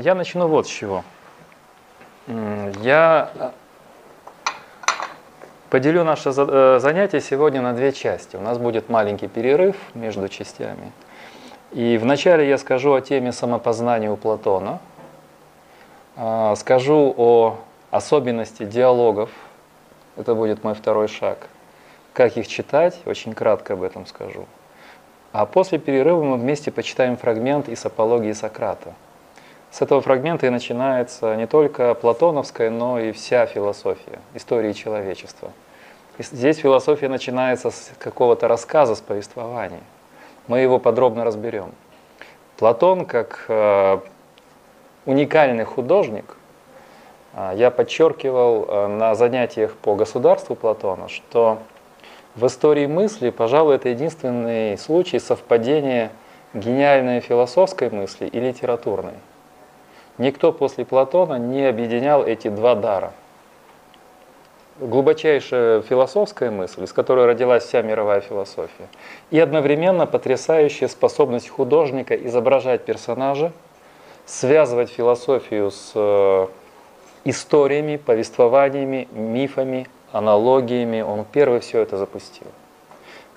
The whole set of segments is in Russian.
я начну вот с чего. Я э, поделю наше э, занятие сегодня на две части. У нас будет маленький перерыв между частями. И вначале я скажу о теме самопознания у Платона, а, скажу о особенности диалогов, это будет мой второй шаг, как их читать, очень кратко об этом скажу. А после перерыва мы вместе почитаем фрагмент из апологии Сократа – с этого фрагмента и начинается не только платоновская, но и вся философия истории человечества. И здесь философия начинается с какого-то рассказа, с повествования. Мы его подробно разберем. Платон, как э, уникальный художник, э, я подчеркивал э, на занятиях по государству Платона, что в истории мысли, пожалуй, это единственный случай совпадения гениальной философской мысли и литературной. Никто после Платона не объединял эти два дара. Глубочайшая философская мысль, из которой родилась вся мировая философия, и одновременно потрясающая способность художника изображать персонажа, связывать философию с э, историями, повествованиями, мифами, аналогиями. Он первый все это запустил.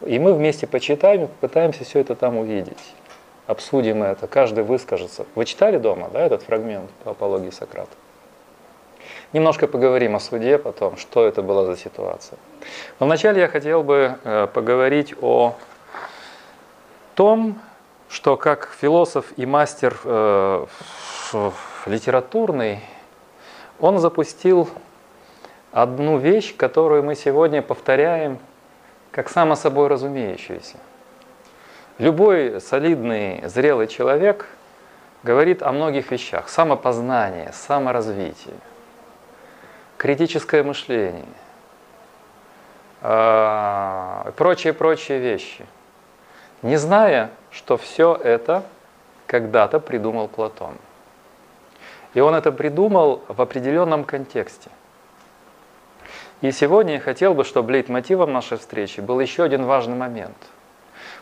И мы вместе почитаем, пытаемся все это там увидеть обсудим это, каждый выскажется. Вы читали дома, да, этот фрагмент по апологии Сократа? Немножко поговорим о суде потом, что это была за ситуация. Но вначале я хотел бы э, поговорить о том, что как философ и мастер э, литературный, он запустил одну вещь, которую мы сегодня повторяем как само собой разумеющуюся. Любой солидный, зрелый человек говорит о многих вещах. Самопознание, саморазвитие, критическое мышление, прочие-прочие вещи. Не зная, что все это когда-то придумал Платон. И он это придумал в определенном контексте. И сегодня я хотел бы, чтобы лейтмотивом нашей встречи был еще один важный момент –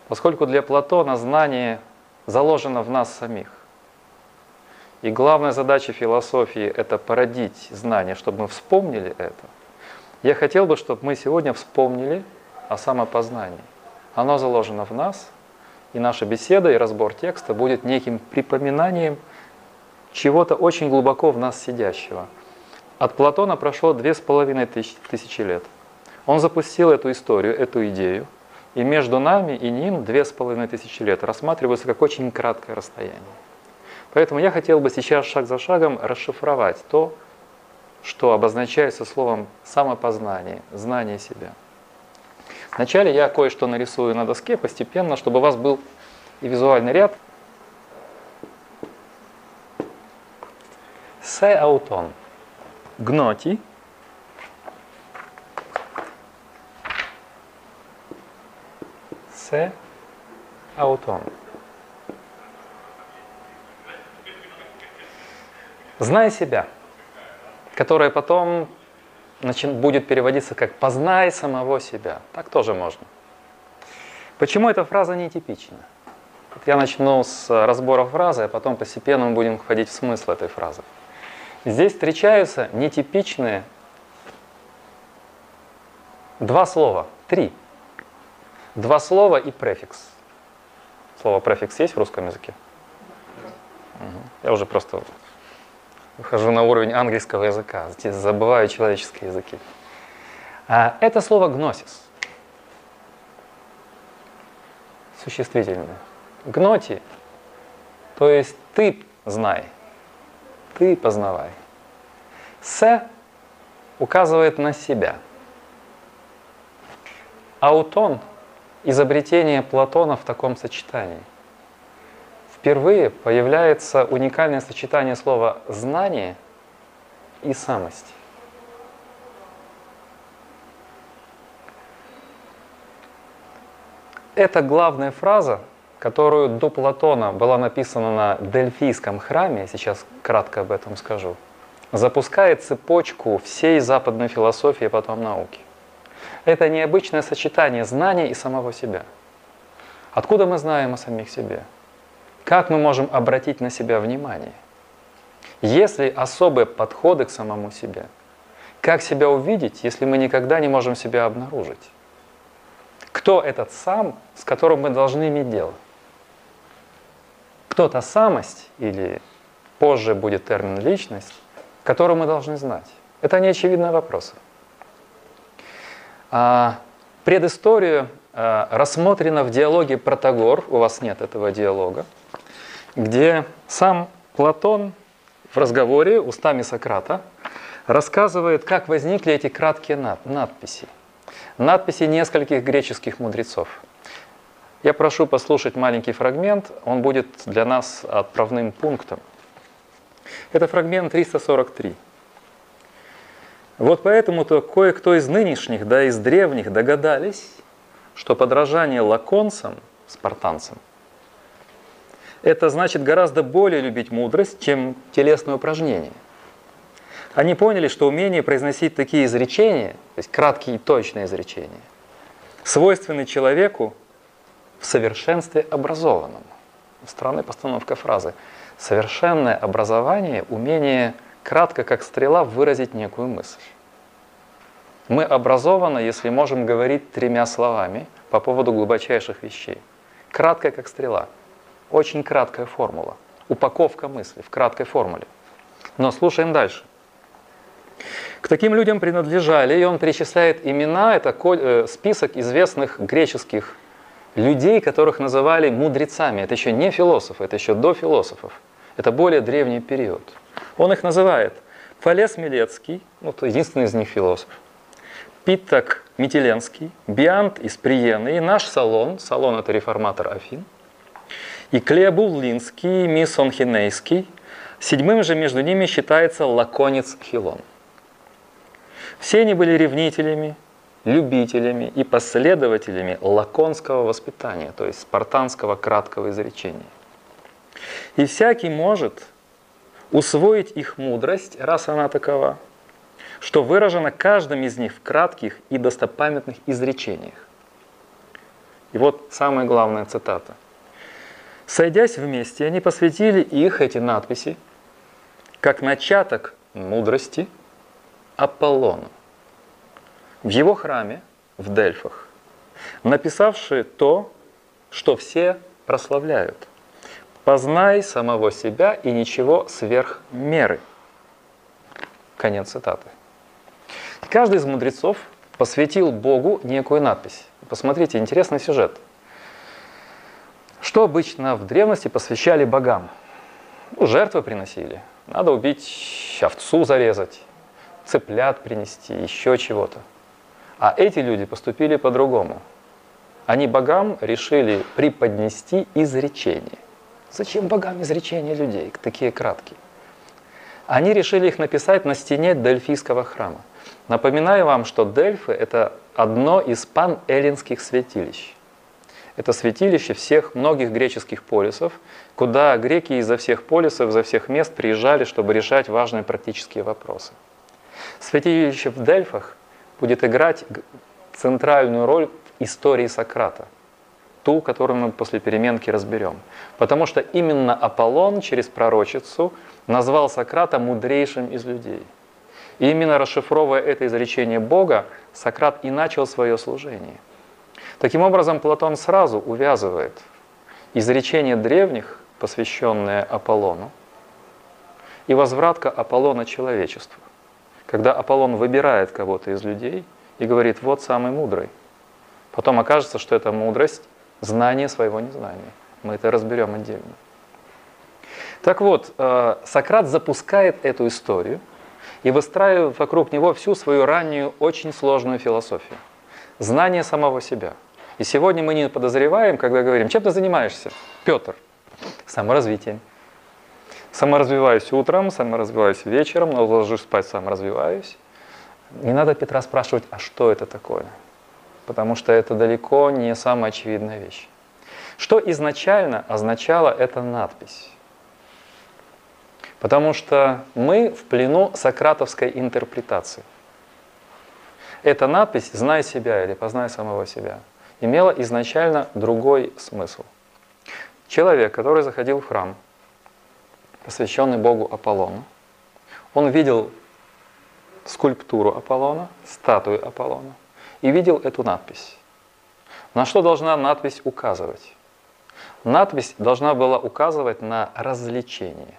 Поскольку для Платона знание заложено в нас самих. И главная задача философии – это породить знание, чтобы мы вспомнили это. Я хотел бы, чтобы мы сегодня вспомнили о самопознании. Оно заложено в нас, и наша беседа и разбор текста будет неким припоминанием чего-то очень глубоко в нас сидящего. От Платона прошло две с половиной тысячи лет. Он запустил эту историю, эту идею – и между нами и ним две с половиной тысячи лет рассматриваются как очень краткое расстояние. Поэтому я хотел бы сейчас шаг за шагом расшифровать то, что обозначается словом самопознание, знание себя. Вначале я кое-что нарисую на доске постепенно, чтобы у вас был и визуальный ряд. Се аутон. Гноти – Це аутон. Знай себя, которое потом будет переводиться как «познай самого себя». Так тоже можно. Почему эта фраза нетипична? Я начну с разбора фразы, а потом постепенно мы будем входить в смысл этой фразы. Здесь встречаются нетипичные два слова, три – Два слова и префикс. Слово префикс есть в русском языке? Я уже просто выхожу на уровень английского языка, здесь забываю человеческие языки. А, это слово гносис. Существительное. Гноти, то есть ты знай, ты познавай. С указывает на себя. Аутон – изобретение Платона в таком сочетании. Впервые появляется уникальное сочетание слова «знание» и «самость». Это главная фраза, которую до Платона была написана на Дельфийском храме, сейчас кратко об этом скажу, запускает цепочку всей западной философии, потом науки. Это необычное сочетание знания и самого себя. Откуда мы знаем о самих себе? Как мы можем обратить на себя внимание? Есть ли особые подходы к самому себе? Как себя увидеть, если мы никогда не можем себя обнаружить? Кто этот сам, с которым мы должны иметь дело? Кто та самость, или позже будет термин личность, которую мы должны знать? Это неочевидные вопросы. А предысторию а, рассмотрена в диалоге Протагор, у вас нет этого диалога, где сам Платон в разговоре устами Сократа рассказывает, как возникли эти краткие надписи. Надписи нескольких греческих мудрецов. Я прошу послушать маленький фрагмент, он будет для нас отправным пунктом. Это фрагмент 343. Вот поэтому-то кое-кто из нынешних, да из древних догадались, что подражание лаконцам, спартанцам, это значит гораздо более любить мудрость, чем телесное упражнение. Они поняли, что умение произносить такие изречения, то есть краткие и точные изречения, свойственны человеку в совершенстве образованном. Странная постановка фразы. Совершенное образование – умение кратко, как стрела, выразить некую мысль. Мы образованы, если можем говорить тремя словами по поводу глубочайших вещей. Кратко, как стрела. Очень краткая формула. Упаковка мысли в краткой формуле. Но слушаем дальше. К таким людям принадлежали, и он перечисляет имена, это э, список известных греческих людей, которых называли мудрецами. Это еще не философы, это еще до философов. Это более древний период. Он их называет. Фалес Милецкий, ну, то единственный из них философ, Питтак Митиленский, Биант из Приены и наш Салон, Салон это реформатор Афин, и Клеобул Линский, Мисон Хинейский, седьмым же между ними считается Лаконец Хилон. Все они были ревнителями, любителями и последователями лаконского воспитания, то есть спартанского краткого изречения. И всякий может усвоить их мудрость, раз она такова, что выражено каждым из них в кратких и достопамятных изречениях. И вот самая главная цитата. «Сойдясь вместе, они посвятили их, эти надписи, как начаток мудрости Аполлону в его храме в Дельфах, написавший то, что все прославляют – Познай самого себя и ничего сверх меры. Конец цитаты. Каждый из мудрецов посвятил Богу некую надпись. Посмотрите, интересный сюжет. Что обычно в древности посвящали богам? Ну, жертвы приносили. Надо убить овцу зарезать, цыплят принести, еще чего-то. А эти люди поступили по-другому. Они богам решили преподнести изречение. Зачем богам изречения людей, такие краткие? Они решили их написать на стене Дельфийского храма. Напоминаю вам, что Дельфы – это одно из пан-эллинских святилищ. Это святилище всех многих греческих полисов, куда греки изо всех полисов, изо всех мест приезжали, чтобы решать важные практические вопросы. Святилище в Дельфах будет играть центральную роль в истории Сократа ту, которую мы после переменки разберем. Потому что именно Аполлон через пророчицу назвал Сократа мудрейшим из людей. И именно расшифровывая это изречение Бога, Сократ и начал свое служение. Таким образом, Платон сразу увязывает изречение древних, посвященное Аполлону, и возвратка Аполлона человечеству. Когда Аполлон выбирает кого-то из людей и говорит, вот самый мудрый. Потом окажется, что эта мудрость знание своего незнания. Мы это разберем отдельно. Так вот, э, Сократ запускает эту историю и выстраивает вокруг него всю свою раннюю, очень сложную философию. Знание самого себя. И сегодня мы не подозреваем, когда говорим, чем ты занимаешься? Петр. Саморазвитием. Саморазвиваюсь утром, саморазвиваюсь вечером, но ложусь спать, саморазвиваюсь. Не надо Петра спрашивать, а что это такое? Потому что это далеко не самая очевидная вещь. Что изначально означала эта надпись? Потому что мы в плену сократовской интерпретации. Эта надпись «Знай себя» или «Познай самого себя» имела изначально другой смысл. Человек, который заходил в храм, посвященный богу Аполлону. Он видел скульптуру Аполлона, статую Аполлона, и видел эту надпись. На что должна надпись указывать? Надпись должна была указывать на развлечение,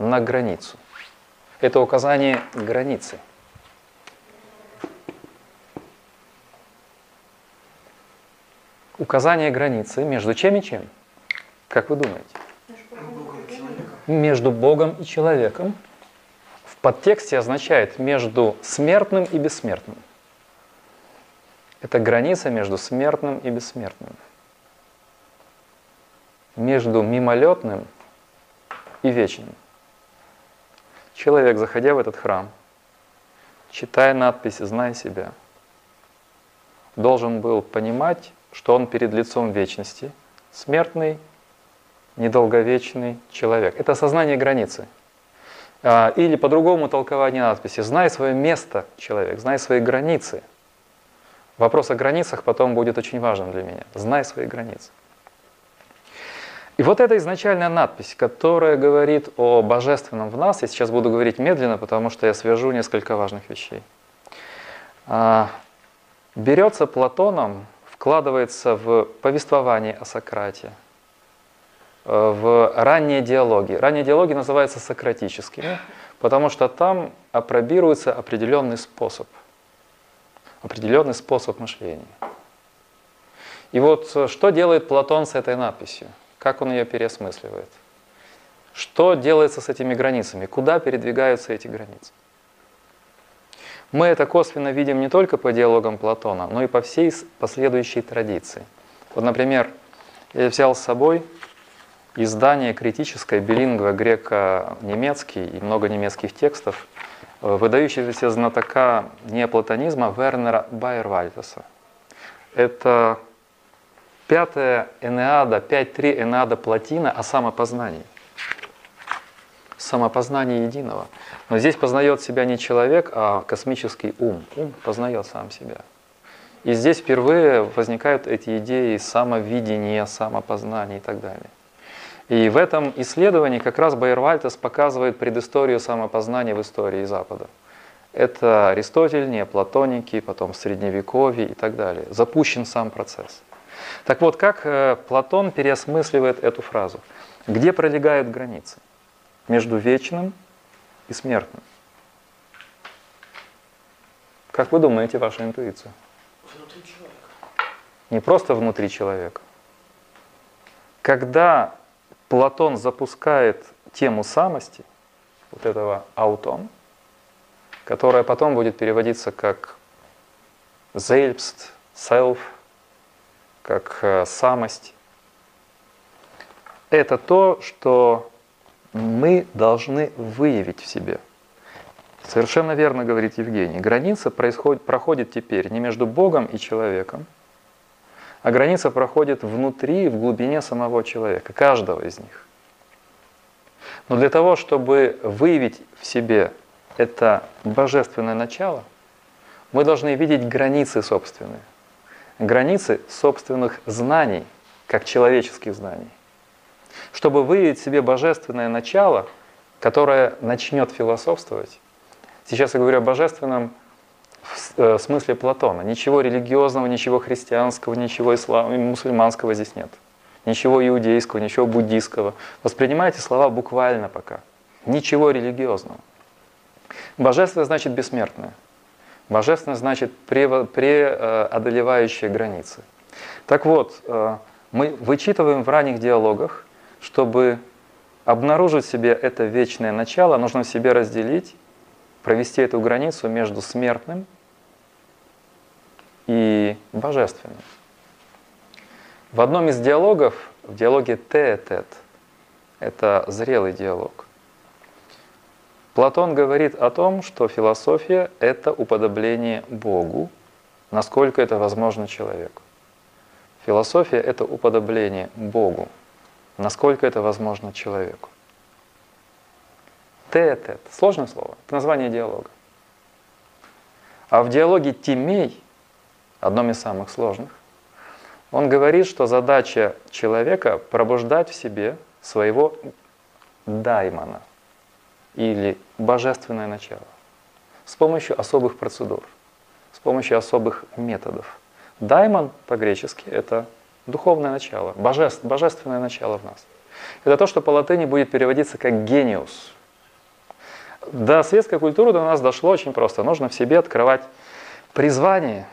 на границу. Это указание границы. Указание границы между чем и чем? Как вы думаете? Между Богом и человеком. В подтексте означает между смертным и бессмертным. Это граница между смертным и бессмертным. Между мимолетным и вечным. Человек, заходя в этот храм, читая надпись «Знай себя», должен был понимать, что он перед лицом вечности, смертный, недолговечный человек. Это сознание границы. А, или по-другому толкование надписи «Знай свое место, человек, знай свои границы». Вопрос о границах потом будет очень важным для меня. Знай свои границы. И вот эта изначальная надпись, которая говорит о божественном в нас, я сейчас буду говорить медленно, потому что я свяжу несколько важных вещей. А, берется Платоном вкладывается в повествование о Сократе, э, в ранние диалоги. Ранние диалоги называются сократическими, потому что там опробируется определенный способ, определенный способ мышления. И вот э, что делает Платон с этой надписью? Как он ее переосмысливает? Что делается с этими границами? Куда передвигаются эти границы? Мы это косвенно видим не только по диалогам Платона, но и по всей последующей традиции. Вот, например, я взял с собой издание критическое билингва греко-немецкий и много немецких текстов выдающегося знатока неоплатонизма Вернера Байервальтеса. Это пятая Энеада, 5.3 Энеада Платина о самопознании. Самопознание единого – но здесь познает себя не человек, а космический ум. Ум познает сам себя. И здесь впервые возникают эти идеи самовидения, самопознания и так далее. И в этом исследовании как раз Байервальтес показывает предысторию самопознания в истории Запада. Это Аристотель, неоплатоники, потом Средневековье и так далее. Запущен сам процесс. Так вот, как э, Платон переосмысливает эту фразу? Где пролегают границы между вечным и смертным. Как вы думаете, ваша интуиция? Внутри человека. Не просто внутри человека. Когда Платон запускает тему самости, вот этого аутон, которая потом будет переводиться как selbst, self, как э, самость, это то, что мы должны выявить в себе. Совершенно верно говорит Евгений. Граница происходит, проходит теперь не между Богом и человеком, а граница проходит внутри, в глубине самого человека, каждого из них. Но для того, чтобы выявить в себе это божественное начало, мы должны видеть границы собственные. Границы собственных знаний, как человеческих знаний чтобы выявить себе божественное начало, которое начнет философствовать. Сейчас я говорю о божественном в э, смысле Платона. Ничего религиозного, ничего христианского, ничего ислама, мусульманского здесь нет. Ничего иудейского, ничего буддийского. Воспринимайте слова буквально пока. Ничего религиозного. Божественное значит бессмертное. Божественное значит преодолевающее границы. Так вот, э, мы вычитываем в ранних диалогах чтобы обнаружить в себе это вечное начало, нужно в себе разделить, провести эту границу между смертным и божественным. В одном из диалогов, в диалоге тет-тет, это зрелый диалог, Платон говорит о том, что философия – это уподобление Богу, насколько это возможно человеку. Философия – это уподобление Богу, насколько это возможно человеку. Тет-тет. Сложное слово. Это название диалога. А в диалоге Тимей, одном из самых сложных, он говорит, что задача человека пробуждать в себе своего даймона или божественное начало с помощью особых процедур, с помощью особых методов. Даймон по-гречески это духовное начало, божеств, божественное начало в нас. Это то, что по латыни будет переводиться как гениус. До светской культуры до нас дошло очень просто. Нужно в себе открывать призвание,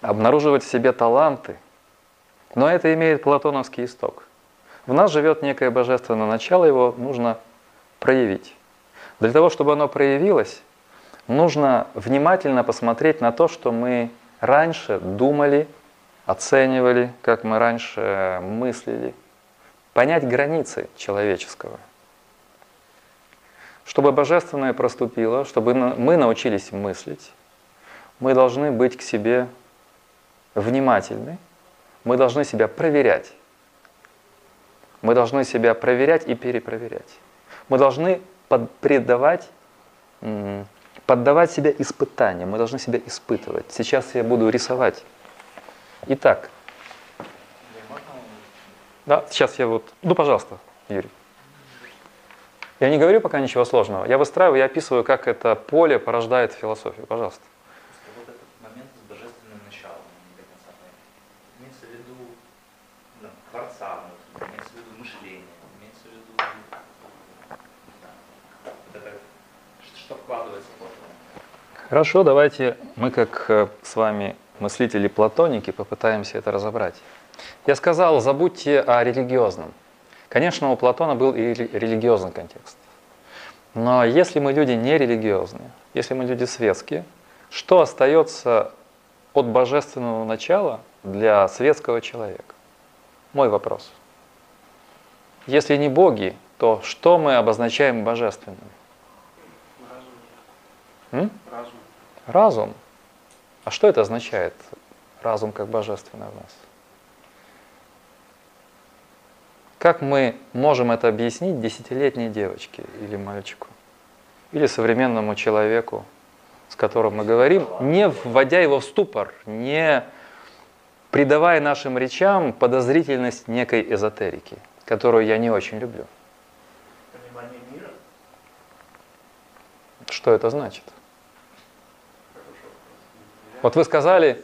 обнаруживать в себе таланты. Но это имеет платоновский исток. В нас живет некое божественное начало, его нужно проявить. Для того, чтобы оно проявилось, нужно внимательно посмотреть на то, что мы раньше думали, оценивали, как мы раньше мыслили, понять границы человеческого. Чтобы божественное проступило, чтобы мы научились мыслить, мы должны быть к себе внимательны, мы должны себя проверять. Мы должны себя проверять и перепроверять. Мы должны предавать, поддавать себя испытаниям, мы должны себя испытывать. Сейчас я буду рисовать. Итак, да, сейчас я вот, ну пожалуйста, Юрий. Я не говорю пока ничего сложного. Я выстраиваю, я описываю, как это поле порождает философию. Пожалуйста. Вот этот момент с божественным началом, не до конца понятно. Имеется в виду да, Творца, имеется в виду мышление, имеется в виду да, вот это, что вкладывается в это. Хорошо, давайте мы как э, с вами мыслители-платоники попытаемся это разобрать. Я сказал, забудьте о религиозном. Конечно, у Платона был и религиозный контекст. Но если мы люди не религиозные, если мы люди светские, что остается от божественного начала для светского человека? Мой вопрос. Если не боги, то что мы обозначаем божественным? Разум. Разум. Разум. А что это означает, разум как божественное в нас? Как мы можем это объяснить десятилетней девочке или мальчику? Или современному человеку, с которым мы говорим, не вводя его в ступор, не придавая нашим речам подозрительность некой эзотерики, которую я не очень люблю. Понимание мира. Что это значит? Вот вы сказали,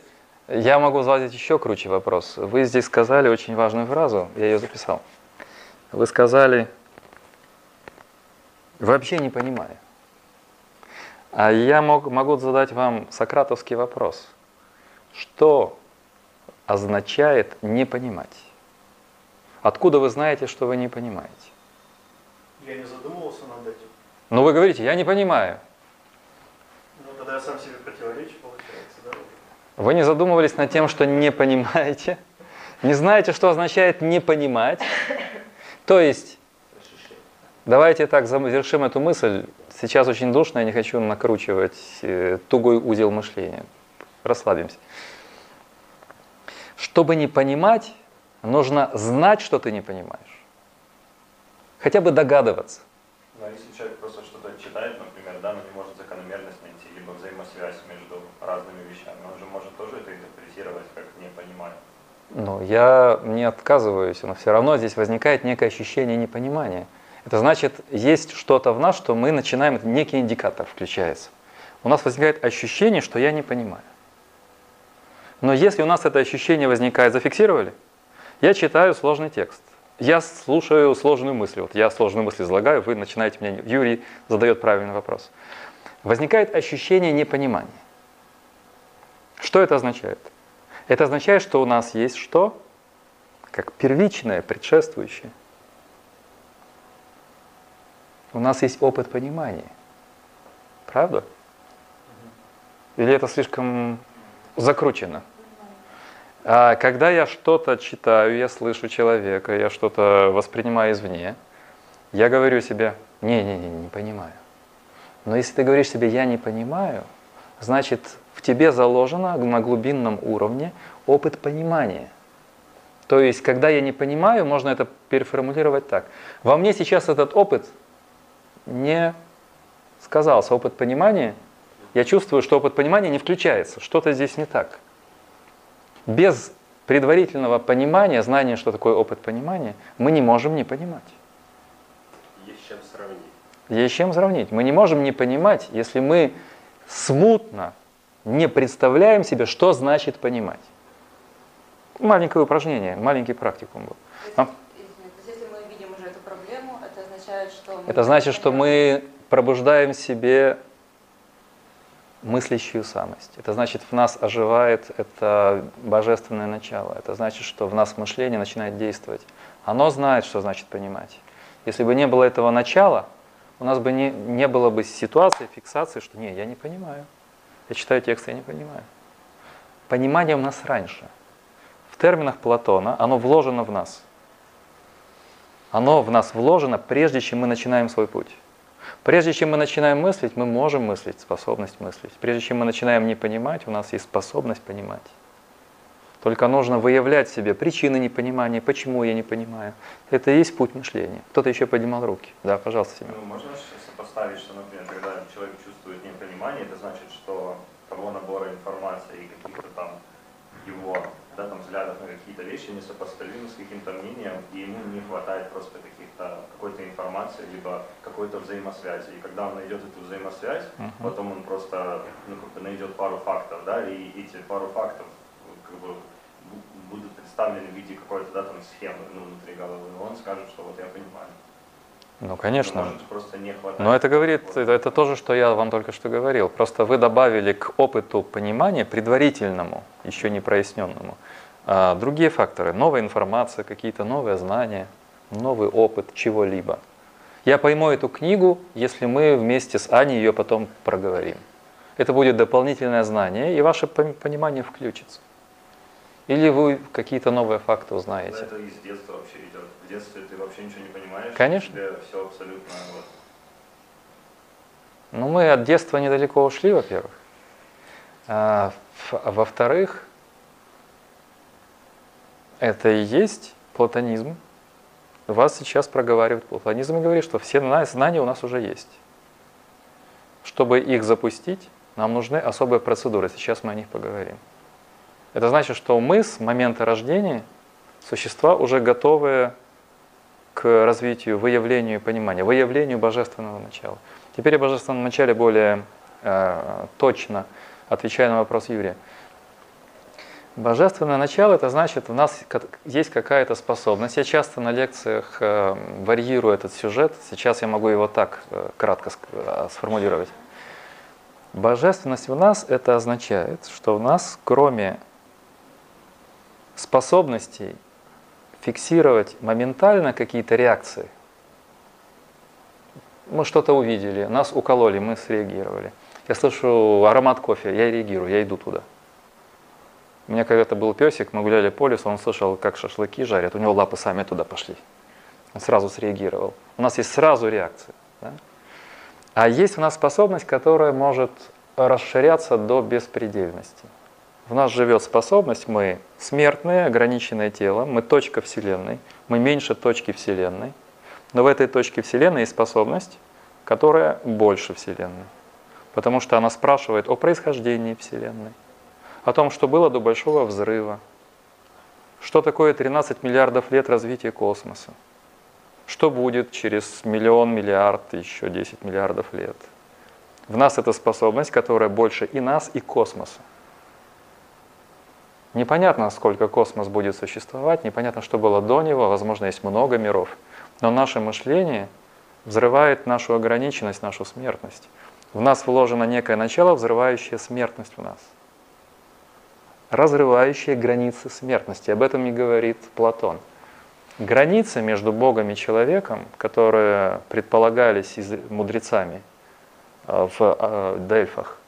я могу задать еще круче вопрос. Вы здесь сказали очень важную фразу, я ее записал. Вы сказали, вообще не понимая. А я мог, могу задать вам сократовский вопрос. Что означает не понимать? Откуда вы знаете, что вы не понимаете? Я не задумывался над этим. Но вы говорите, я не понимаю. Ну, тогда я сам себе противоречу? Вы не задумывались над тем, что не понимаете? Не знаете, что означает не понимать? То есть, давайте так завершим эту мысль. Сейчас очень душно, я не хочу накручивать э, тугой узел мышления. Расслабимся. Чтобы не понимать, нужно знать, что ты не понимаешь. Хотя бы догадываться. Ну, а если человек просто что-то читает, например, да, но не может закономерность найти, либо взаимосвязь между разными вещами, он же может тоже это интерпретировать как не понимая. Ну, я не отказываюсь, но все равно здесь возникает некое ощущение непонимания. Это значит, есть что-то в нас, что мы начинаем, некий индикатор включается. У нас возникает ощущение, что я не понимаю. Но если у нас это ощущение возникает, зафиксировали, я читаю сложный текст. Я слушаю сложную мысль. Вот я сложную мысль излагаю, вы начинаете мне, Юрий задает правильный вопрос. Возникает ощущение непонимания. Что это означает? Это означает, что у нас есть что? Как первичное, предшествующее. У нас есть опыт понимания. Правда? Или это слишком закручено? А когда я что-то читаю, я слышу человека, я что-то воспринимаю извне, я говорю себе, не-не-не, не понимаю. Но если ты говоришь себе, я не понимаю, значит, в тебе заложено на глубинном уровне опыт понимания. То есть, когда я не понимаю, можно это переформулировать так. Во мне сейчас этот опыт не сказался, опыт понимания. Я чувствую, что опыт понимания не включается, что-то здесь не так. Без предварительного понимания, знания, что такое опыт понимания, мы не можем не понимать. Есть чем сравнить. Есть чем сравнить. Мы не можем не понимать, если мы смутно не представляем себе, что значит понимать. Маленькое упражнение, маленький практикум был. А? если мы видим уже эту проблему, это означает, что мы Это значит, что мы пробуждаем в себе мыслящую самость. Это значит, в нас оживает это божественное начало. Это значит, что в нас мышление начинает действовать. Оно знает, что значит понимать. Если бы не было этого начала, у нас бы не, не было бы ситуации, фиксации, что не, я не понимаю. Я читаю текст, я не понимаю. Понимание у нас раньше. В терминах Платона оно вложено в нас. Оно в нас вложено, прежде чем мы начинаем свой путь. Прежде чем мы начинаем мыслить, мы можем мыслить, способность мыслить. Прежде чем мы начинаем не понимать, у нас есть способность понимать. Только нужно выявлять в себе причины непонимания, почему я не понимаю. Это и есть путь мышления. Кто-то еще поднимал руки. Да, пожалуйста, Семен. Ну, можно же сопоставить, что, например, когда человек чувствует непонимание, это значит, что того набора информации и каких-то там его да, там, взглядов на какие-то вещи несопоставимы с каким-то мнением, и ему не хватает просто каких-то какой-то информации, либо какой-то взаимосвязи. И когда он найдет эту взаимосвязь, Мгм. потом он просто ну, как бы найдет пару фактов, да, и эти пару фактов как бы бу- будут представлены в виде какой-то да, там, схемы ну, внутри головы. И он скажет, что вот я понимаю. Ну, конечно. Но может просто не хватает. Но это говорит, это, это то же, что я вам только что говорил. Просто вы добавили к опыту понимания, предварительному, еще не проясненному, а, другие факторы. Новая информация, какие-то новые знания, новый опыт чего-либо. Я пойму эту книгу, если мы вместе с Аней ее потом проговорим. Это будет дополнительное знание, и ваше пон- понимание включится. Или вы какие-то новые факты узнаете. Это из детства вообще идет. В детстве ты вообще ничего не понимаешь. Конечно. Тебе все абсолютно вот. Ну, мы от детства недалеко ушли, во-первых. А, во-вторых, это и есть платонизм. Вас сейчас проговаривает платонизм и говорит, что все зна- знания у нас уже есть. Чтобы их запустить, нам нужны особые процедуры. Сейчас мы о них поговорим. Это значит, что мы с момента рождения существа уже готовые к развитию, выявлению понимания, выявлению божественного начала. Теперь о божественном начале более э, точно отвечаю на вопрос Юрия. Божественное начало это значит, у нас есть какая-то способность. Я часто на лекциях э, варьирую этот сюжет. Сейчас я могу его так э, кратко э, сформулировать. Божественность у нас это означает, что у нас кроме способностей фиксировать моментально какие-то реакции. Мы что-то увидели, нас укололи, мы среагировали. Я слышу аромат кофе, я реагирую, я иду туда. У меня когда-то был песик, мы гуляли по лесу, он слышал, как шашлыки жарят, у него лапы сами туда пошли. Он сразу среагировал. У нас есть сразу реакция. да? А есть у нас способность, которая может расширяться до беспредельности. В нас живет способность, мы смертные, ограниченное тело, мы точка Вселенной, мы меньше точки Вселенной, но в этой точке Вселенной есть способность, которая больше Вселенной. Потому что она спрашивает о происхождении Вселенной, о том, что было до Большого Взрыва, что такое 13 миллиардов лет развития космоса, что будет через миллион, миллиард, еще 10 миллиардов лет. В нас эта способность, которая больше и нас, и космоса. Непонятно, сколько космос будет существовать, непонятно, что было до него, возможно, есть много миров. Но наше мышление взрывает нашу ограниченность, нашу смертность. В нас вложено некое начало, взрывающее смертность в нас. Разрывающее границы смертности. Об этом и говорит Платон. Границы между Богом и человеком, которые предполагались мудрецами э, в э, Дельфах,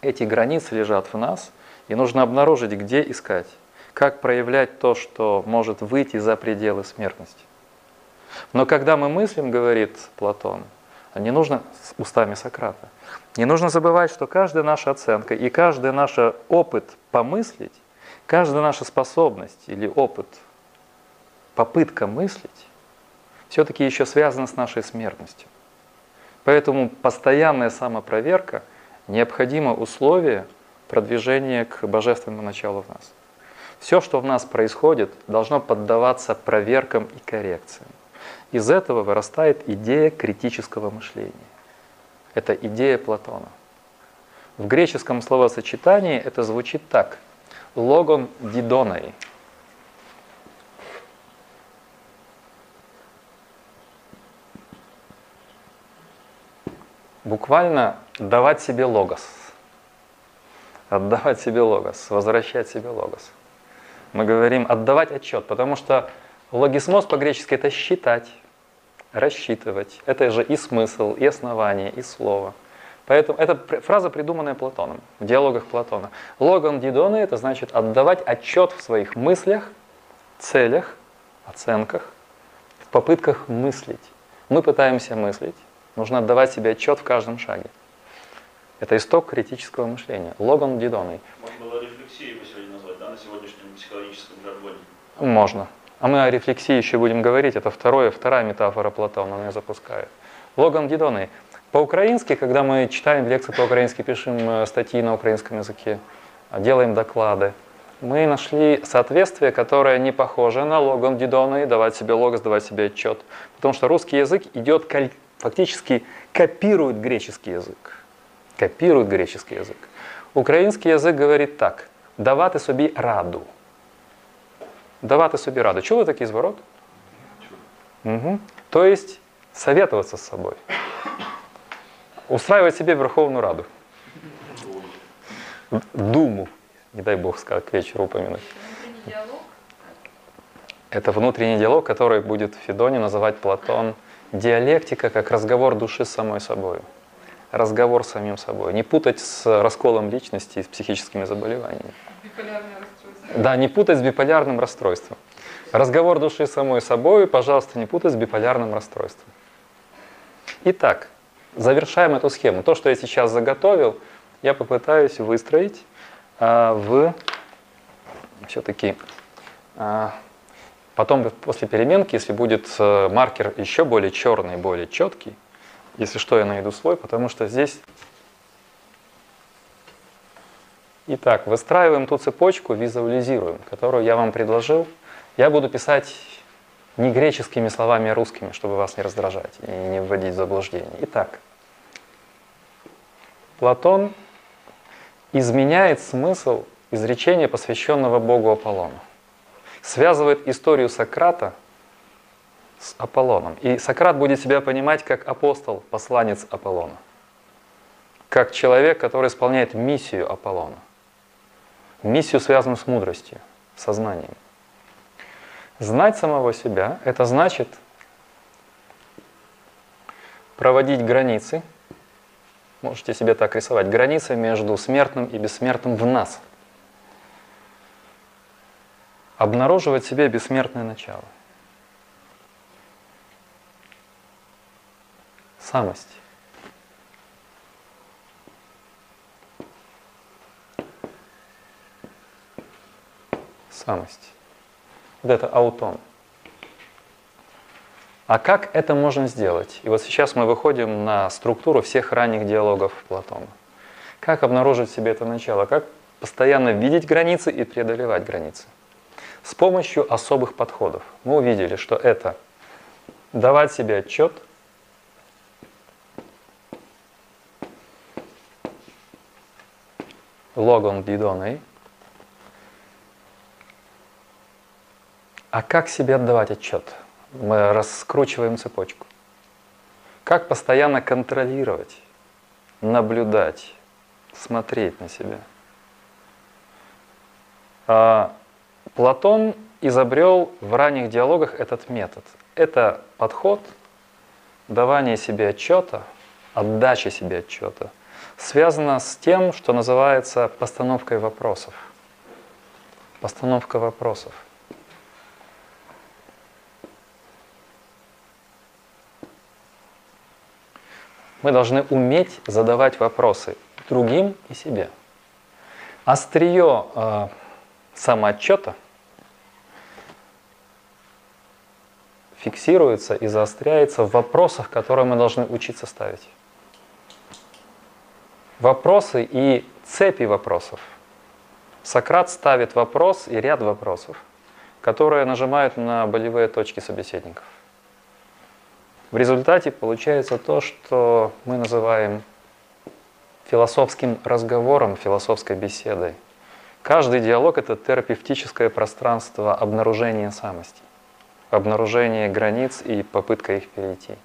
эти границы лежат в нас, и нужно обнаружить, где искать, как проявлять то, что может выйти за пределы смертности. Но когда мы мыслим, говорит Платон, не нужно устами Сократа, не нужно забывать, что каждая наша оценка и каждый наш опыт помыслить, каждая наша способность или опыт, попытка мыслить, все-таки еще связана с нашей смертностью. Поэтому постоянная самопроверка – необходимо условие продвижения к божественному началу в нас. Все, что в нас происходит, должно поддаваться проверкам и коррекциям. Из этого вырастает идея критического мышления. Это идея Платона. В греческом словосочетании это звучит так. Логон дидоной. Буквально давать себе логос. Отдавать себе логос, возвращать себе логос. Мы говорим отдавать отчет, потому что логисмоз по-гречески это считать, рассчитывать. Это же и смысл, и основание, и слово. Поэтому это фраза, придуманная Платоном, в диалогах Платона. Логон дидоны – это значит отдавать отчет в своих мыслях, целях, оценках, в попытках мыслить. Мы пытаемся мыслить, нужно отдавать себе отчет в каждом шаге. Это исток критического мышления. Логон дидоной. Можно было рефлексией его сегодня назвать, да, на сегодняшнем психологическом жаргоне. Можно. А мы о рефлексии еще будем говорить. Это второе, вторая метафора Платона, она ее запускает. Логон дидоной. По-украински, когда мы читаем лекции по-украински, пишем э, статьи на украинском языке, делаем доклады, мы нашли соответствие, которое не похоже на логон дидоной, давать себе логос, давать себе отчет. Потому что русский язык идет, фактически копирует греческий язык копируют греческий язык. Український язик говорить так: давати собі раду. Давати собі раду. Чули такий зворот? Угу. То есть советоваться с собой. Устраивать себе Верховную Раду. Думу. Не дай Бог сказать, к вечеру упомянуть. диалог. Это внутренний диалог, который будет в Федоне называть Платон диалектика как разговор души с самой собой разговор с самим собой. Не путать с расколом личности и с психическими заболеваниями. Биполярное расстройство. Да, не путать с биполярным расстройством. Разговор души с самой собой, пожалуйста, не путать с биполярным расстройством. Итак, завершаем эту схему. То, что я сейчас заготовил, я попытаюсь выстроить а, в все-таки а, потом после переменки, если будет а, маркер еще более черный, более четкий, если что, я найду свой, потому что здесь... Итак, выстраиваем ту цепочку, визуализируем, которую я вам предложил. Я буду писать не греческими словами, а русскими, чтобы вас не раздражать и не вводить в заблуждение. Итак, Платон изменяет смысл изречения, посвященного Богу Аполлону. Связывает историю Сократа – с Аполлоном. И Сократ будет себя понимать как апостол, посланец Аполлона. Как человек, который исполняет миссию Аполлона. Миссию, связанную с мудростью, сознанием. Знать самого себя – это значит проводить границы, можете себе так рисовать, границы между смертным и бессмертным в нас. Обнаруживать себе бессмертное начало. Самость. Самость. Вот это аутон. А как это можно сделать? И вот сейчас мы выходим на структуру всех ранних диалогов Платона. Как обнаружить в себе это начало? Как постоянно видеть границы и преодолевать границы? С помощью особых подходов. Мы увидели, что это давать себе отчет – логон бидоной. А как себе отдавать отчет? Мы раскручиваем цепочку. Как постоянно контролировать, наблюдать, смотреть на себя? А, Платон изобрел в ранних диалогах этот метод. Это подход давания себе отчета, отдачи себе отчета – связано с тем, что называется постановкой вопросов. Постановка вопросов. Мы должны уметь задавать вопросы другим и себе. Острие э, самоотчета фиксируется и заостряется в вопросах, которые мы должны учиться ставить вопросы и цепи вопросов. Сократ ставит вопрос и ряд вопросов, которые нажимают на болевые точки собеседников. В результате получается то, что мы называем философским разговором, философской беседой. Каждый диалог – это терапевтическое пространство обнаружения самости, обнаружения границ и попытка их перейти.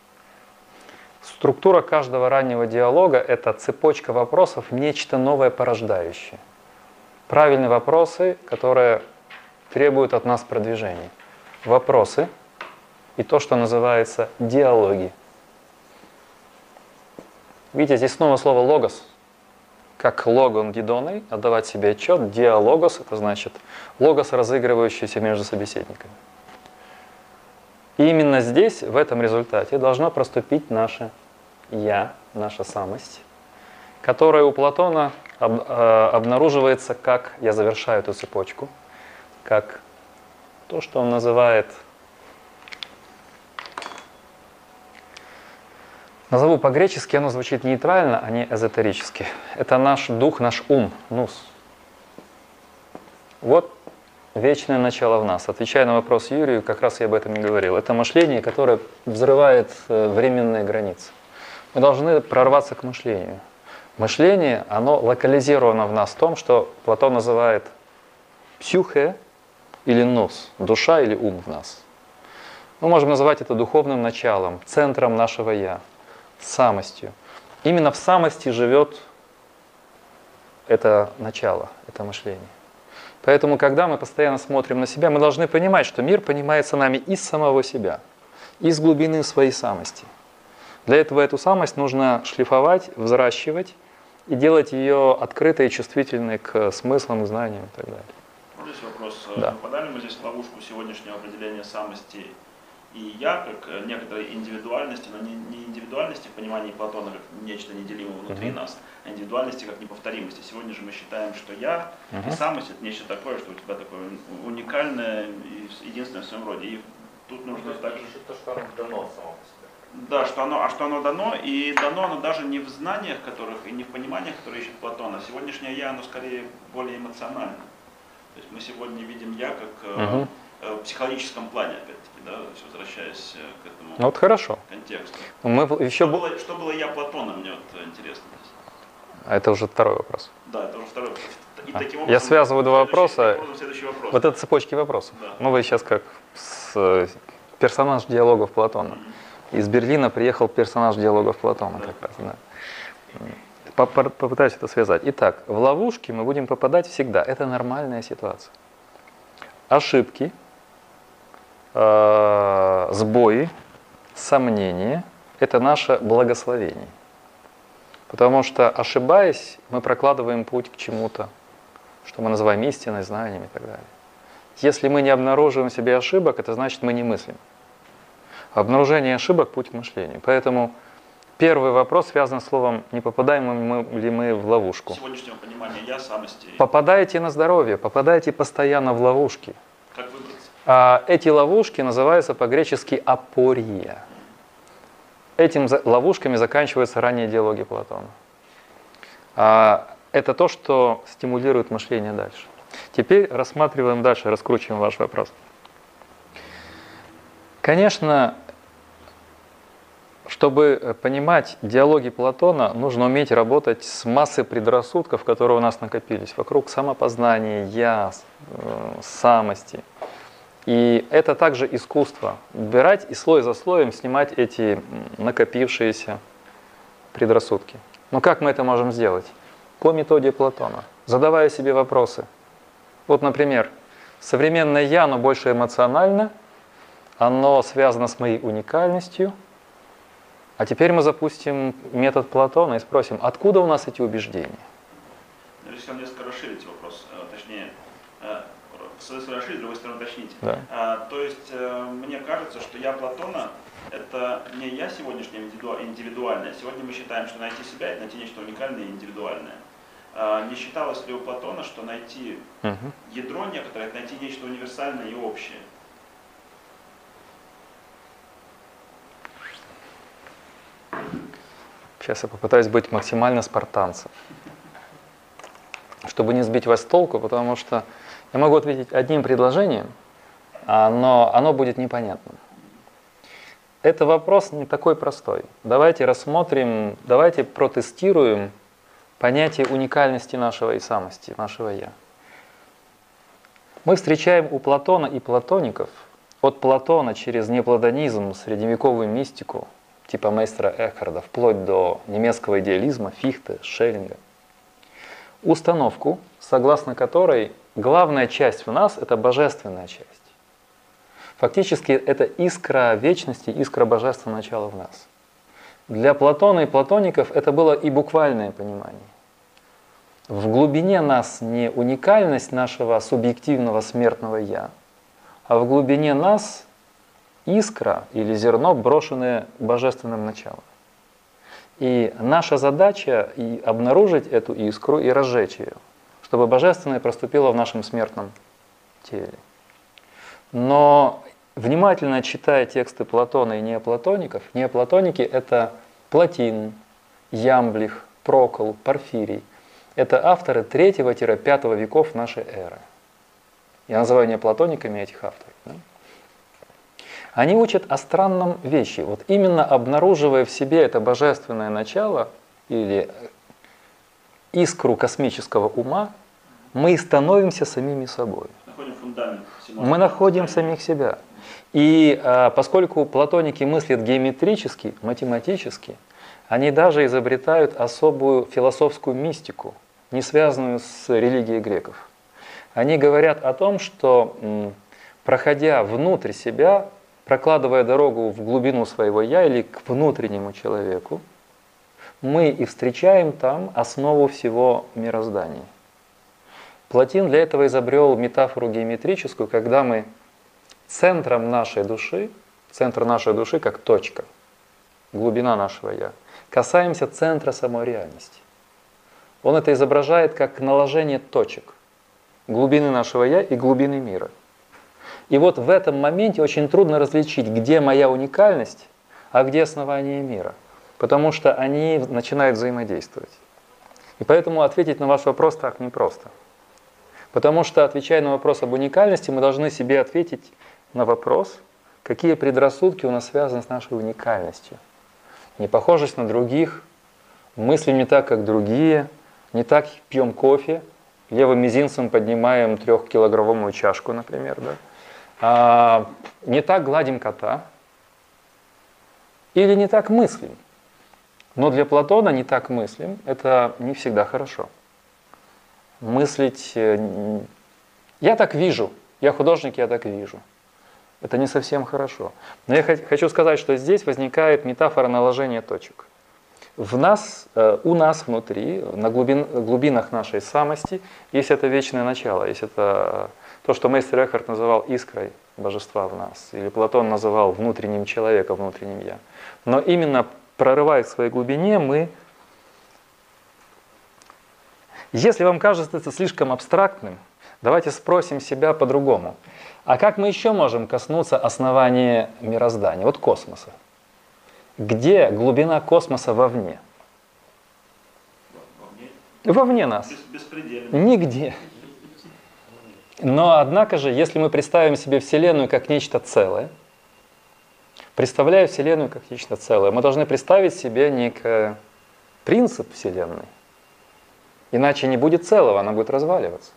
Структура каждого раннего диалога – это цепочка вопросов, нечто новое порождающее. Правильные вопросы, которые требуют от нас продвижения. Вопросы и то, что называется диалоги. Видите, здесь снова слово «логос», как логон дидоной, отдавать себе отчет, диалогос, это значит логос, разыгрывающийся между собеседниками. И именно здесь, в этом результате, должно проступить наше «я», наша самость, которая у Платона об, э, обнаруживается как, я завершаю эту цепочку, как то, что он называет, назову по-гречески, оно звучит нейтрально, а не эзотерически. Это наш дух, наш ум, нус. Вот вечное начало в нас. Отвечая на вопрос Юрию, как раз я об этом и говорил. Это мышление, которое взрывает э, временные границы. Мы должны прорваться к мышлению. Мышление, оно локализировано в нас в том, что Платон называет псюхе или нос, душа или ум в нас. Мы можем называть это духовным началом, центром нашего «я», самостью. Именно в самости живет это начало, это мышление. Поэтому, когда мы постоянно смотрим на себя, мы должны понимать, что мир понимается нами из самого себя, из глубины своей самости. Для этого эту самость нужно шлифовать, взращивать и делать ее открытой и чувствительной к смыслам, знаниям и так далее. Здесь вопрос. Да. Попадали мы здесь в ловушку сегодняшнего определения самости и я, как э, некоторой индивидуальности, но не, не индивидуальности в понимании Платона как нечто неделимое внутри Мгм. нас, а индивидуальности как неповторимости. Сегодня же мы считаем, что я и Мгм. самость это нечто такое, что у тебя такое уникальное и единственное в своем роде. И тут нужно также то, что оно дано само по себе. Да, что оно, а что оно дано, и дано оно даже не в знаниях, которых, и не в пониманиях, которые ищет Платон, а сегодняшнее я, оно скорее более эмоционально. То есть мы сегодня видим я как э, э, в психологическом плане, опять-таки, да, возвращаясь э, к этому Ну вот хорошо. контексту. Мы еще... Что было, что было я Платона, мне вот э, интересно. А Это уже второй вопрос. Да, это уже второй вопрос. И А, таким я образом связываю два вопроса. таким образом следующий вопрос. Вот это цепочки вопросов. Да. Ну вы сейчас как с, э, персонаж диалогов Платона. Из Берлина приехал персонаж диалогов Платона Да. как раз. Да. Попытаюсь это связать. Итак, в ловушки мы будем попадать всегда. Это нормальная ситуация. Ошибки, э, сбои, сомнения – это наше благословение. Потому что, ошибаясь, мы прокладываем путь к чему-то, что мы называем истиной, знанием и так далее. Если мы не обнаруживаем в себе ошибок, это значит, мы не мыслим. Обнаружение ошибок – путь к мышлению. Поэтому первый вопрос связан с словом, не попадаем мы, ли мы в ловушку. Сегодняшнего понимания я, самости, Попадаете на здоровье, попадаете постоянно в ловушки. А эти ловушки называются по-гречески апория. Этим ловушками заканчиваются ранние диалоги Платона. А это то, что стимулирует мышление дальше. Теперь рассматриваем дальше, раскручиваем ваш вопрос. Конечно, чтобы понимать диалоги Платона, нужно уметь работать с массой предрассудков, которые у нас накопились вокруг самопознания, я, э, самости. И это также искусство. Убирать и слой за слоем снимать эти накопившиеся предрассудки. Но как мы это можем сделать? По методе Платона, задавая себе вопросы. Вот, например, современное «я», оно больше эмоционально, оно связано с моей уникальностью. А теперь мы запустим метод Платона и спросим, откуда у нас эти убеждения? Я хотел несколько расширить вопрос, с расширить, с другой стороны уточнить. Да. А, то есть э, мне кажется, что я Платона это не я сегодняшнее индивиду- индивидуальное. Сегодня мы считаем, что найти себя это найти нечто уникальное и индивидуальное. А, не считалось ли у Платона, что найти Мгм. ядро некоторое, это найти нечто универсальное и общее? Сейчас я попытаюсь быть максимально спартанцем. Чтобы не сбить вас с толку, потому что я могу ответить одним предложением, а, но оно будет непонятным. это вопрос не такой простой. Давайте рассмотрим, давайте протестируем понятие уникальности нашего и самости, нашего «я». Мы встречаем у Платона и платоников, от Платона через неплатонизм, средневековую мистику, типа мейстера Экхарда, вплоть до немецкого идеализма, Фихте, Шеллинга, установку, согласно которой главная часть в нас – это божественная часть. Фактически это искра вечности, искра божественного начала в нас. Для Платона и платоников это было и буквальное понимание. В глубине нас не уникальность нашего субъективного смертного «я», а в глубине нас искра или зерно, брошенное божественным началом. И наша задача и обнаружить эту искру и разжечь ее, чтобы божественное проступило в нашем смертном теле. Но внимательно читая тексты Платона и неоплатоников, неоплатоники – это Платин, Ямблих, Прокол, Порфирий. Это авторы 3-5 веков нашей эры. Я называю неоплатониками этих авторов. Да? Они учат о странном вещи. Вот именно обнаруживая в себе это божественное начало или искру космического ума, мы становимся самими собой. Находим фундамент. Мы находим самих себя. И а, поскольку платоники мыслят геометрически, математически, они даже изобретают особую философскую мистику, не связанную с религией греков. Они говорят о том, что проходя внутрь себя, прокладывая дорогу в глубину своего «я» или к внутреннему человеку, мы и встречаем там основу всего мироздания. Платин для этого изобрел метафору геометрическую, когда мы центром нашей души, центр нашей души как точка, глубина нашего «я», касаемся центра самой реальности. Он это изображает как наложение точек глубины нашего «я» и глубины мира. И вот в этом моменте очень трудно различить, где моя уникальность, а где основание мира. Потому что они начинают взаимодействовать. И поэтому ответить на ваш вопрос так непросто. Потому что, отвечая на вопрос об уникальности, мы должны себе ответить на вопрос, какие предрассудки у нас связаны с нашей уникальностью. Непохожесть на других, мыслим не так, как другие, не так пьем кофе, левым мизинцем поднимаем трехкилограммовую чашку, например, да? а, не так гладим кота или не так мыслим. Но для Платона не так мыслим, это не всегда хорошо. Мыслить, э, я так вижу, я художник, я так вижу – это не совсем хорошо. Но я хочу сказать, что здесь возникает метафора наложения точек. В нас, э, у нас внутри, на глубин, глубинах нашей самости, есть это вечное начало, есть это то, что мейстер Эхард называл искрой божества в нас, или Платон называл внутренним человеком, внутренним я. Но именно прорывая в своей глубине, мы если вам кажется это слишком абстрактным, давайте спросим себя по-другому. А как мы еще можем коснуться основания мироздания, вот космоса? Где глубина космоса вовне? Вовне нас. Нигде. Но однако же, если мы представим себе Вселенную как нечто целое, представляя Вселенную как нечто целое, мы должны представить себе некий принцип Вселенной. Иначе не будет целого, она будет разваливаться.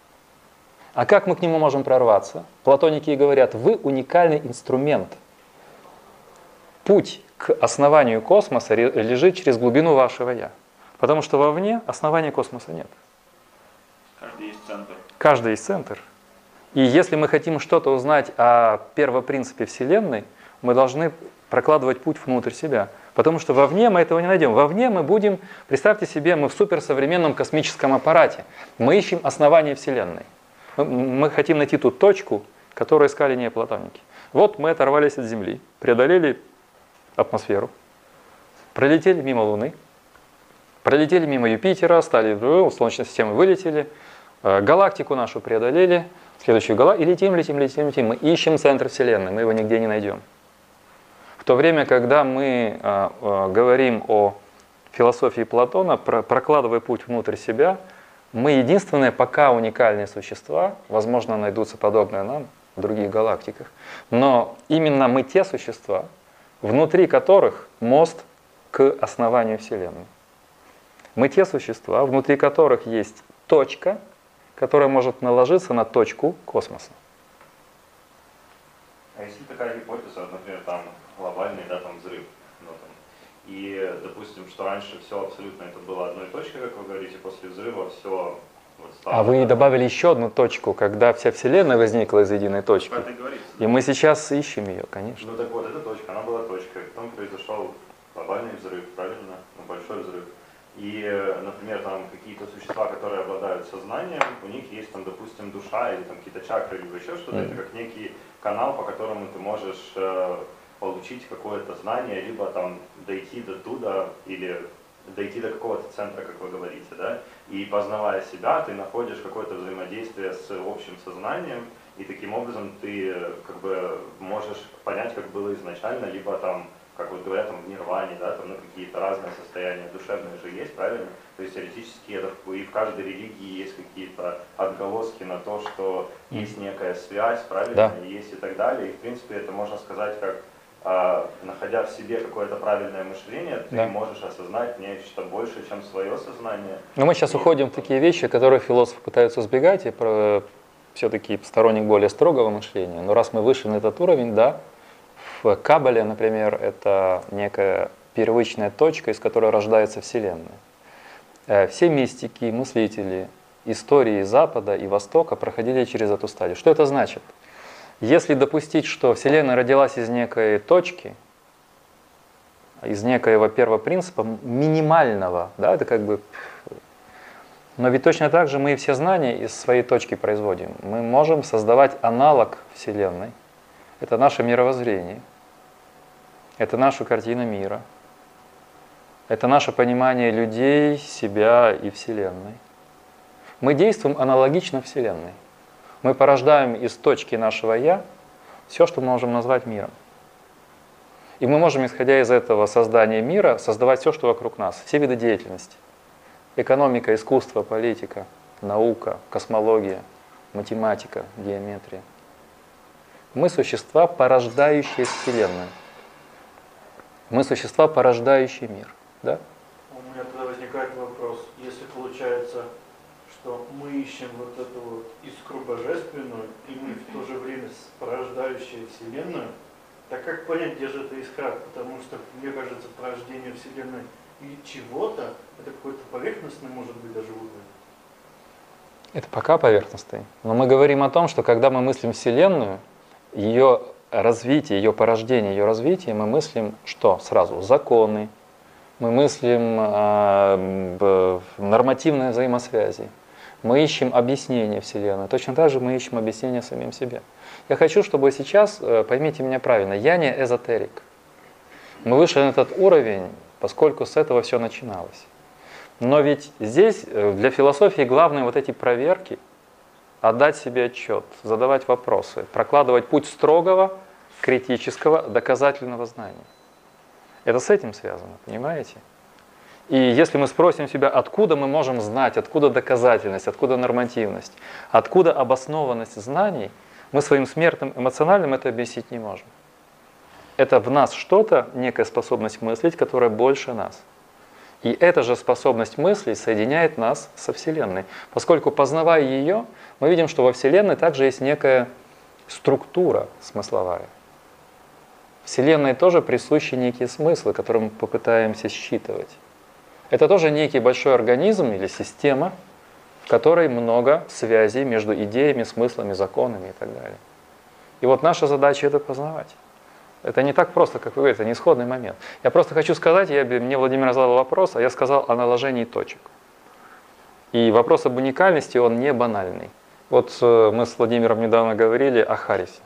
А как мы к нему можем прорваться? Платоники говорят, вы уникальный инструмент. Путь к основанию космоса лежит через глубину вашего «я». Потому что вовне основания космоса нет. Каждый есть центр. Каждый есть центр. И если мы хотим что-то узнать о первопринципе Вселенной, мы должны прокладывать путь внутрь себя. Потому что вовне мы этого не найдем. Вовне мы будем, представьте себе, мы в суперсовременном космическом аппарате. Мы ищем основание Вселенной. Мы, хотим найти ту точку, которую искали неоплатоники. Вот мы оторвались от Земли, преодолели атмосферу, пролетели мимо Луны, пролетели мимо Юпитера, стали в Солнечной системы, вылетели, э, галактику нашу преодолели, следующую галактику, и летим, летим, летим, летим. Мы ищем центр Вселенной, мы его нигде не найдем. В то время, когда мы э, э, говорим о философии Платона, про, прокладывая путь внутрь себя – мы единственные пока уникальные существа, возможно, найдутся подобные нам в других галактиках, но именно мы те существа, внутри которых мост к основанию Вселенной. Мы те существа, внутри которых есть точка, которая может наложиться на точку космоса. А если такая гипотеза, например, там глобальный, да, там взрыв, ну, там, и, допустим, что раньше все абсолютно это было одной точкой, как вы говорите, после взрыва все вот стало... А вы добавили еще одну точку, когда вся Вселенная возникла из единой точки. И мы сейчас ищем ее, конечно. Ну так вот, эта точка, она была точкой, потом произошел глобальный взрыв, правильно? Ну, большой взрыв. И, например, там какие-то существа, которые обладают сознанием, у них есть там, допустим, душа или там какие-то чакры, либо еще что-то, Мгм. это как некий канал, по которому ты можешь э, получить какое-то знание, либо там дойти до туда, или дойти до какого-то центра, как вы говорите, да, и познавая себя, ты находишь какое-то взаимодействие с общим сознанием, и таким образом ты как бы можешь понять, как было изначально, либо там, как вот говорят, там в нирване, да, там ну, какие-то разные состояния душевные же есть, правильно? То есть теоретически это и в каждой религии есть какие-то отголоски на то, что есть некая связь, правильно, Да. есть и так далее. И в принципе это можно сказать как находя в себе какое-то правильное мышление, ты Да. можешь осознать нечто большее, чем свое сознание. Но мы сейчас уходим в такие вещи, которые философы пытаются избегать, и про все-таки сторонник более строгого мышления. Но раз мы вышли на этот уровень, да, в Кабале, например, это некая первичная точка, из которой рождается Вселенная. Э, Все мистики, мыслители истории Запада и Востока проходили через эту стадию. Что это значит? Если допустить, что Вселенная родилась из некой точки, из некоего первого минимального, да, это как бы но ведь точно так же мы и все знания из своей точки производим. Мы можем создавать аналог Вселенной. Это наше мировоззрение. Это наша картина мира. Это наше понимание людей, себя и Вселенной. Мы действуем аналогично Вселенной. Мы порождаем из точки нашего «я» все, что мы можем назвать миром. И мы можем, исходя из этого создания мира, создавать все, что вокруг нас, все виды деятельности. Экономика, искусство, политика, наука, космология, математика, геометрия. Мы существа, порождающие Вселенную. Мы существа, порождающие мир. Да? У меня тогда возникает вопрос, что мы ищем вот эту вот искру божественную, и мы в то же время порождающие Вселенную, так как понять, где же эта искра? Потому что, мне кажется, порождение Вселенной и чего-то, это какой-то поверхностный, может быть, даже уровень. Это пока поверхностный. Но мы говорим о том, что когда мы мыслим Вселенную, ее развитие, ее порождение, ее развитие, мы мыслим что? Сразу законы, мы мыслим э, нормативные взаимосвязи, мы ищем объяснение Вселенной. Точно так же мы ищем объяснение самим себе. Я хочу, чтобы сейчас, э, поймите меня правильно, я не эзотерик. Мы вышли на этот уровень, поскольку с этого все начиналось. Но ведь здесь э, для философии главное вот эти проверки, отдать себе отчет, задавать вопросы, прокладывать путь строгого, критического, доказательного знания. Это с этим связано, понимаете? И если мы спросим себя, откуда мы можем знать, откуда доказательность, откуда нормативность, откуда обоснованность знаний, мы своим смертным эмоциональным это объяснить не можем. Это в нас что-то, некая способность мыслить, которая больше нас. И эта же способность мыслить соединяет нас со Вселенной. Поскольку познавая ее, мы видим, что во Вселенной также есть некая структура смысловая. Вселенной тоже присущи некие смыслы, которые мы попытаемся считывать. Это тоже некий большой организм или система, в которой много связей между идеями, смыслами, законами и так далее. И вот наша задача это познавать. Это не так просто, как вы говорите, это не исходный момент. Я просто хочу сказать, я, мне Владимир задал вопрос, а я сказал о наложении точек. И вопрос об уникальности, он не банальный. Вот э, мы с Владимиром недавно говорили о Харисе,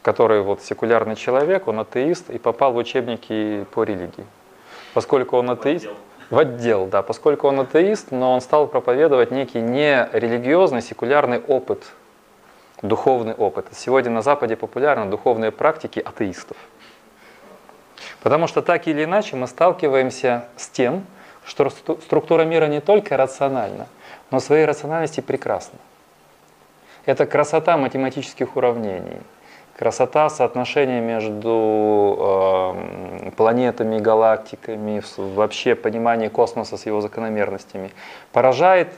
который вот секулярный человек, он атеист и попал в учебники по религии. Поскольку он атеист. В отдел, да, поскольку он атеист, но он стал проповедовать некий не религиозный, секулярный опыт, духовный опыт. Сегодня на Западе популярны духовные практики атеистов. Потому что так или иначе мы сталкиваемся с тем, что стру- структура мира не только рациональна, но своей рациональности прекрасна. Это красота математических уравнений. Красота соотношения между э, планетами, галактиками, вообще понимание космоса с его закономерностями поражает,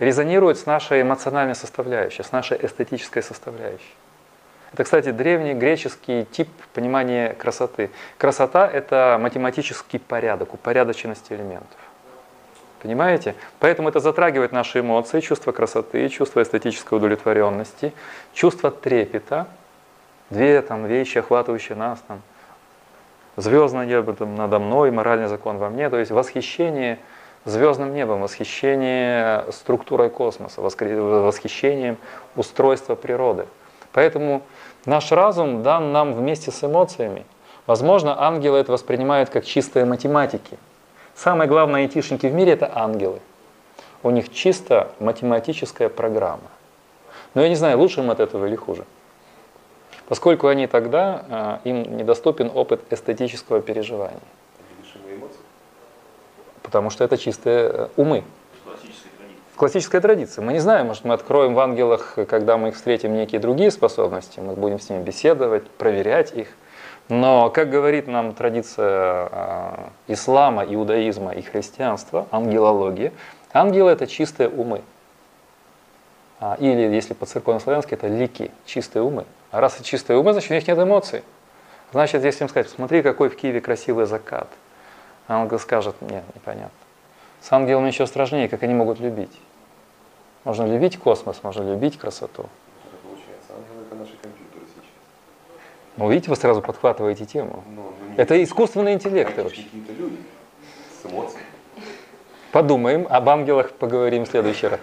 резонирует с нашей эмоциональной составляющей, с нашей эстетической составляющей. Это, кстати, древний греческий тип понимания красоты. Красота – это математический порядок, упорядоченность элементов. Понимаете? Поэтому это затрагивает наши эмоции, чувство красоты, чувство эстетической удовлетворенности, чувство трепета. Две там вещи, охватывающие нас, там, звездное небо там, надо мной, моральный закон во мне. То есть восхищение звездным небом, восхищение структурой космоса, восхищением устройства природы. Поэтому наш разум дан нам вместе с эмоциями. Возможно, ангелы это воспринимают как чистые математики. Самые главные айтишники в мире это ангелы. У них чисто математическая программа. Но я не знаю, лучше им от этого или хуже. Поскольку они тогда, э, им недоступен опыт эстетического переживания. Потому что это чистые э, умы классическая традиция. Мы не знаем, может, мы откроем в ангелах, когда мы их встретим, некие другие способности, мы будем с ними беседовать, проверять их. Но, как говорит нам традиция э, ислама, иудаизма и христианства, ангелология, ангелы – это чистые умы. А, или, если по церковно-славянски, это лики, чистые умы. А раз это чистые умы, значит, у них нет эмоций. Значит, если им сказать, смотри, какой в Киеве красивый закат, ангел скажет, нет, непонятно. С ангелами еще страшнее, как они могут любить. Можно любить космос, можно любить красоту. Это получается, ангелы это наши компьютеры сейчас. Ну, видите, вы сразу подхватываете тему. Но, ну, ну, это искусственный интеллект вообще. Какие-то люди с эмоциями. Подумаем, об ангелах поговорим в следующий раз.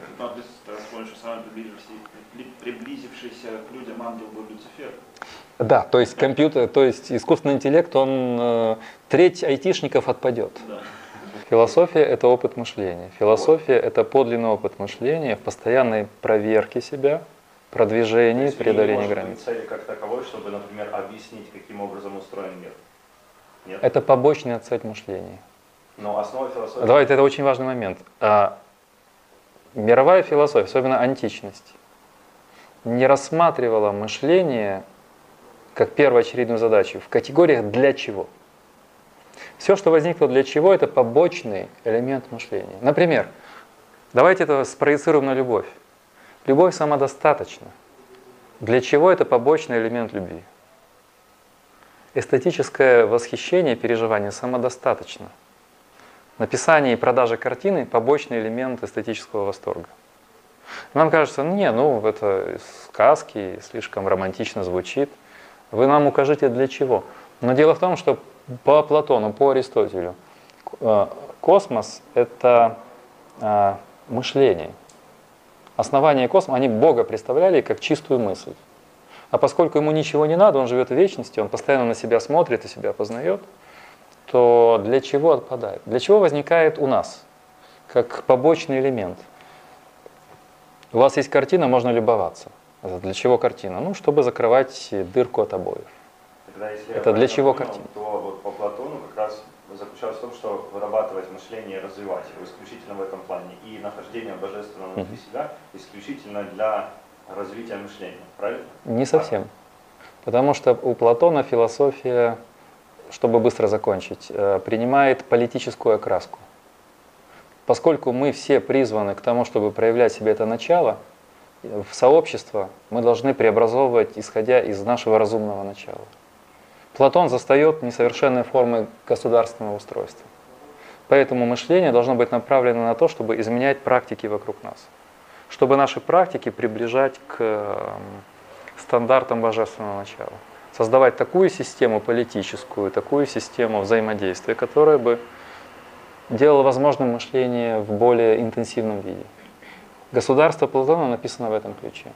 приблизившийся к людям ангел был Люцифер. Да, то есть компьютер, то есть искусственный интеллект, он э, треть айтишников отпадет. Да. Философия – это опыт мышления. Философия – это подлинный опыт мышления в постоянной проверке себя, продвижении, преодолении границ. цели как таковой, чтобы, например, объяснить, каким образом устроен мир? Нет? Это побочная цель мышления. Но основа философии... Давайте, это очень важный момент. А, мировая философия, особенно античность, не рассматривала мышление как первоочередную задачу в категориях «для чего?». Все, что возникло для чего, это побочный элемент мышления. Например, давайте это спроецируем на любовь. Любовь самодостаточна. Для чего это побочный элемент любви? Эстетическое восхищение, переживание самодостаточно. Написание и продажа картины – побочный элемент эстетического восторга. Нам кажется, не, ну это сказки, слишком романтично звучит. Вы нам укажите для чего. Но дело в том, что по Платону, по Аристотелю, э, космос – это э, мышление. Основание космоса, они Бога представляли как чистую мысль. А поскольку ему ничего не надо, он живет в вечности, он постоянно на себя смотрит и себя познает, то для чего отпадает? Для чего возникает у нас, как побочный элемент? У вас есть картина, можно любоваться. Для чего картина? Ну, чтобы закрывать дырку от обоев. Тогда, Это для чего понял, картина? То вот по Платону как раз заключалось в том, что вырабатывать мышление и развивать его исключительно в этом плане. И нахождение божественного внутри mm-hmm. себя исключительно для развития мышления. Правильно? Не совсем. Потому что у Платона философия, чтобы быстро закончить, э, принимает политическую окраску. Поскольку мы все призваны к тому, чтобы проявлять себе это начало, в сообщество мы должны преобразовывать, исходя из нашего разумного начала. Платон застает несовершенные формы государственного устройства. Поэтому мышление должно быть направлено на то, чтобы изменять практики вокруг нас. Чтобы наши практики приближать к эм, стандартам божественного начала. Создавать такую систему политическую, такую систему взаимодействия, которая бы делала возможным мышление в более интенсивном виде. Государство Платона написано в этом ключе.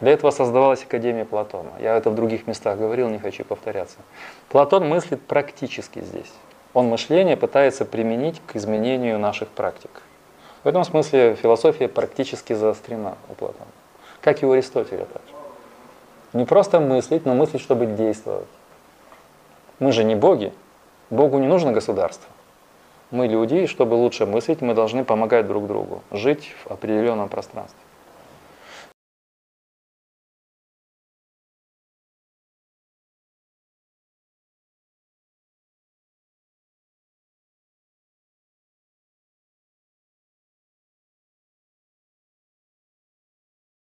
Для этого создавалась Академия Платона. Я это в других местах говорил, не хочу повторяться. Платон мыслит практически здесь. Он мышление пытается применить к изменению наших практик. В этом смысле философия практически заострена у Платона. Как и у Аристотеля также. Не просто мыслить, но мыслить, чтобы действовать. Мы же не боги. Богу не нужно государство. Мы люди, и чтобы лучше мыслить, мы должны помогать друг другу, жить в определенном пространстве.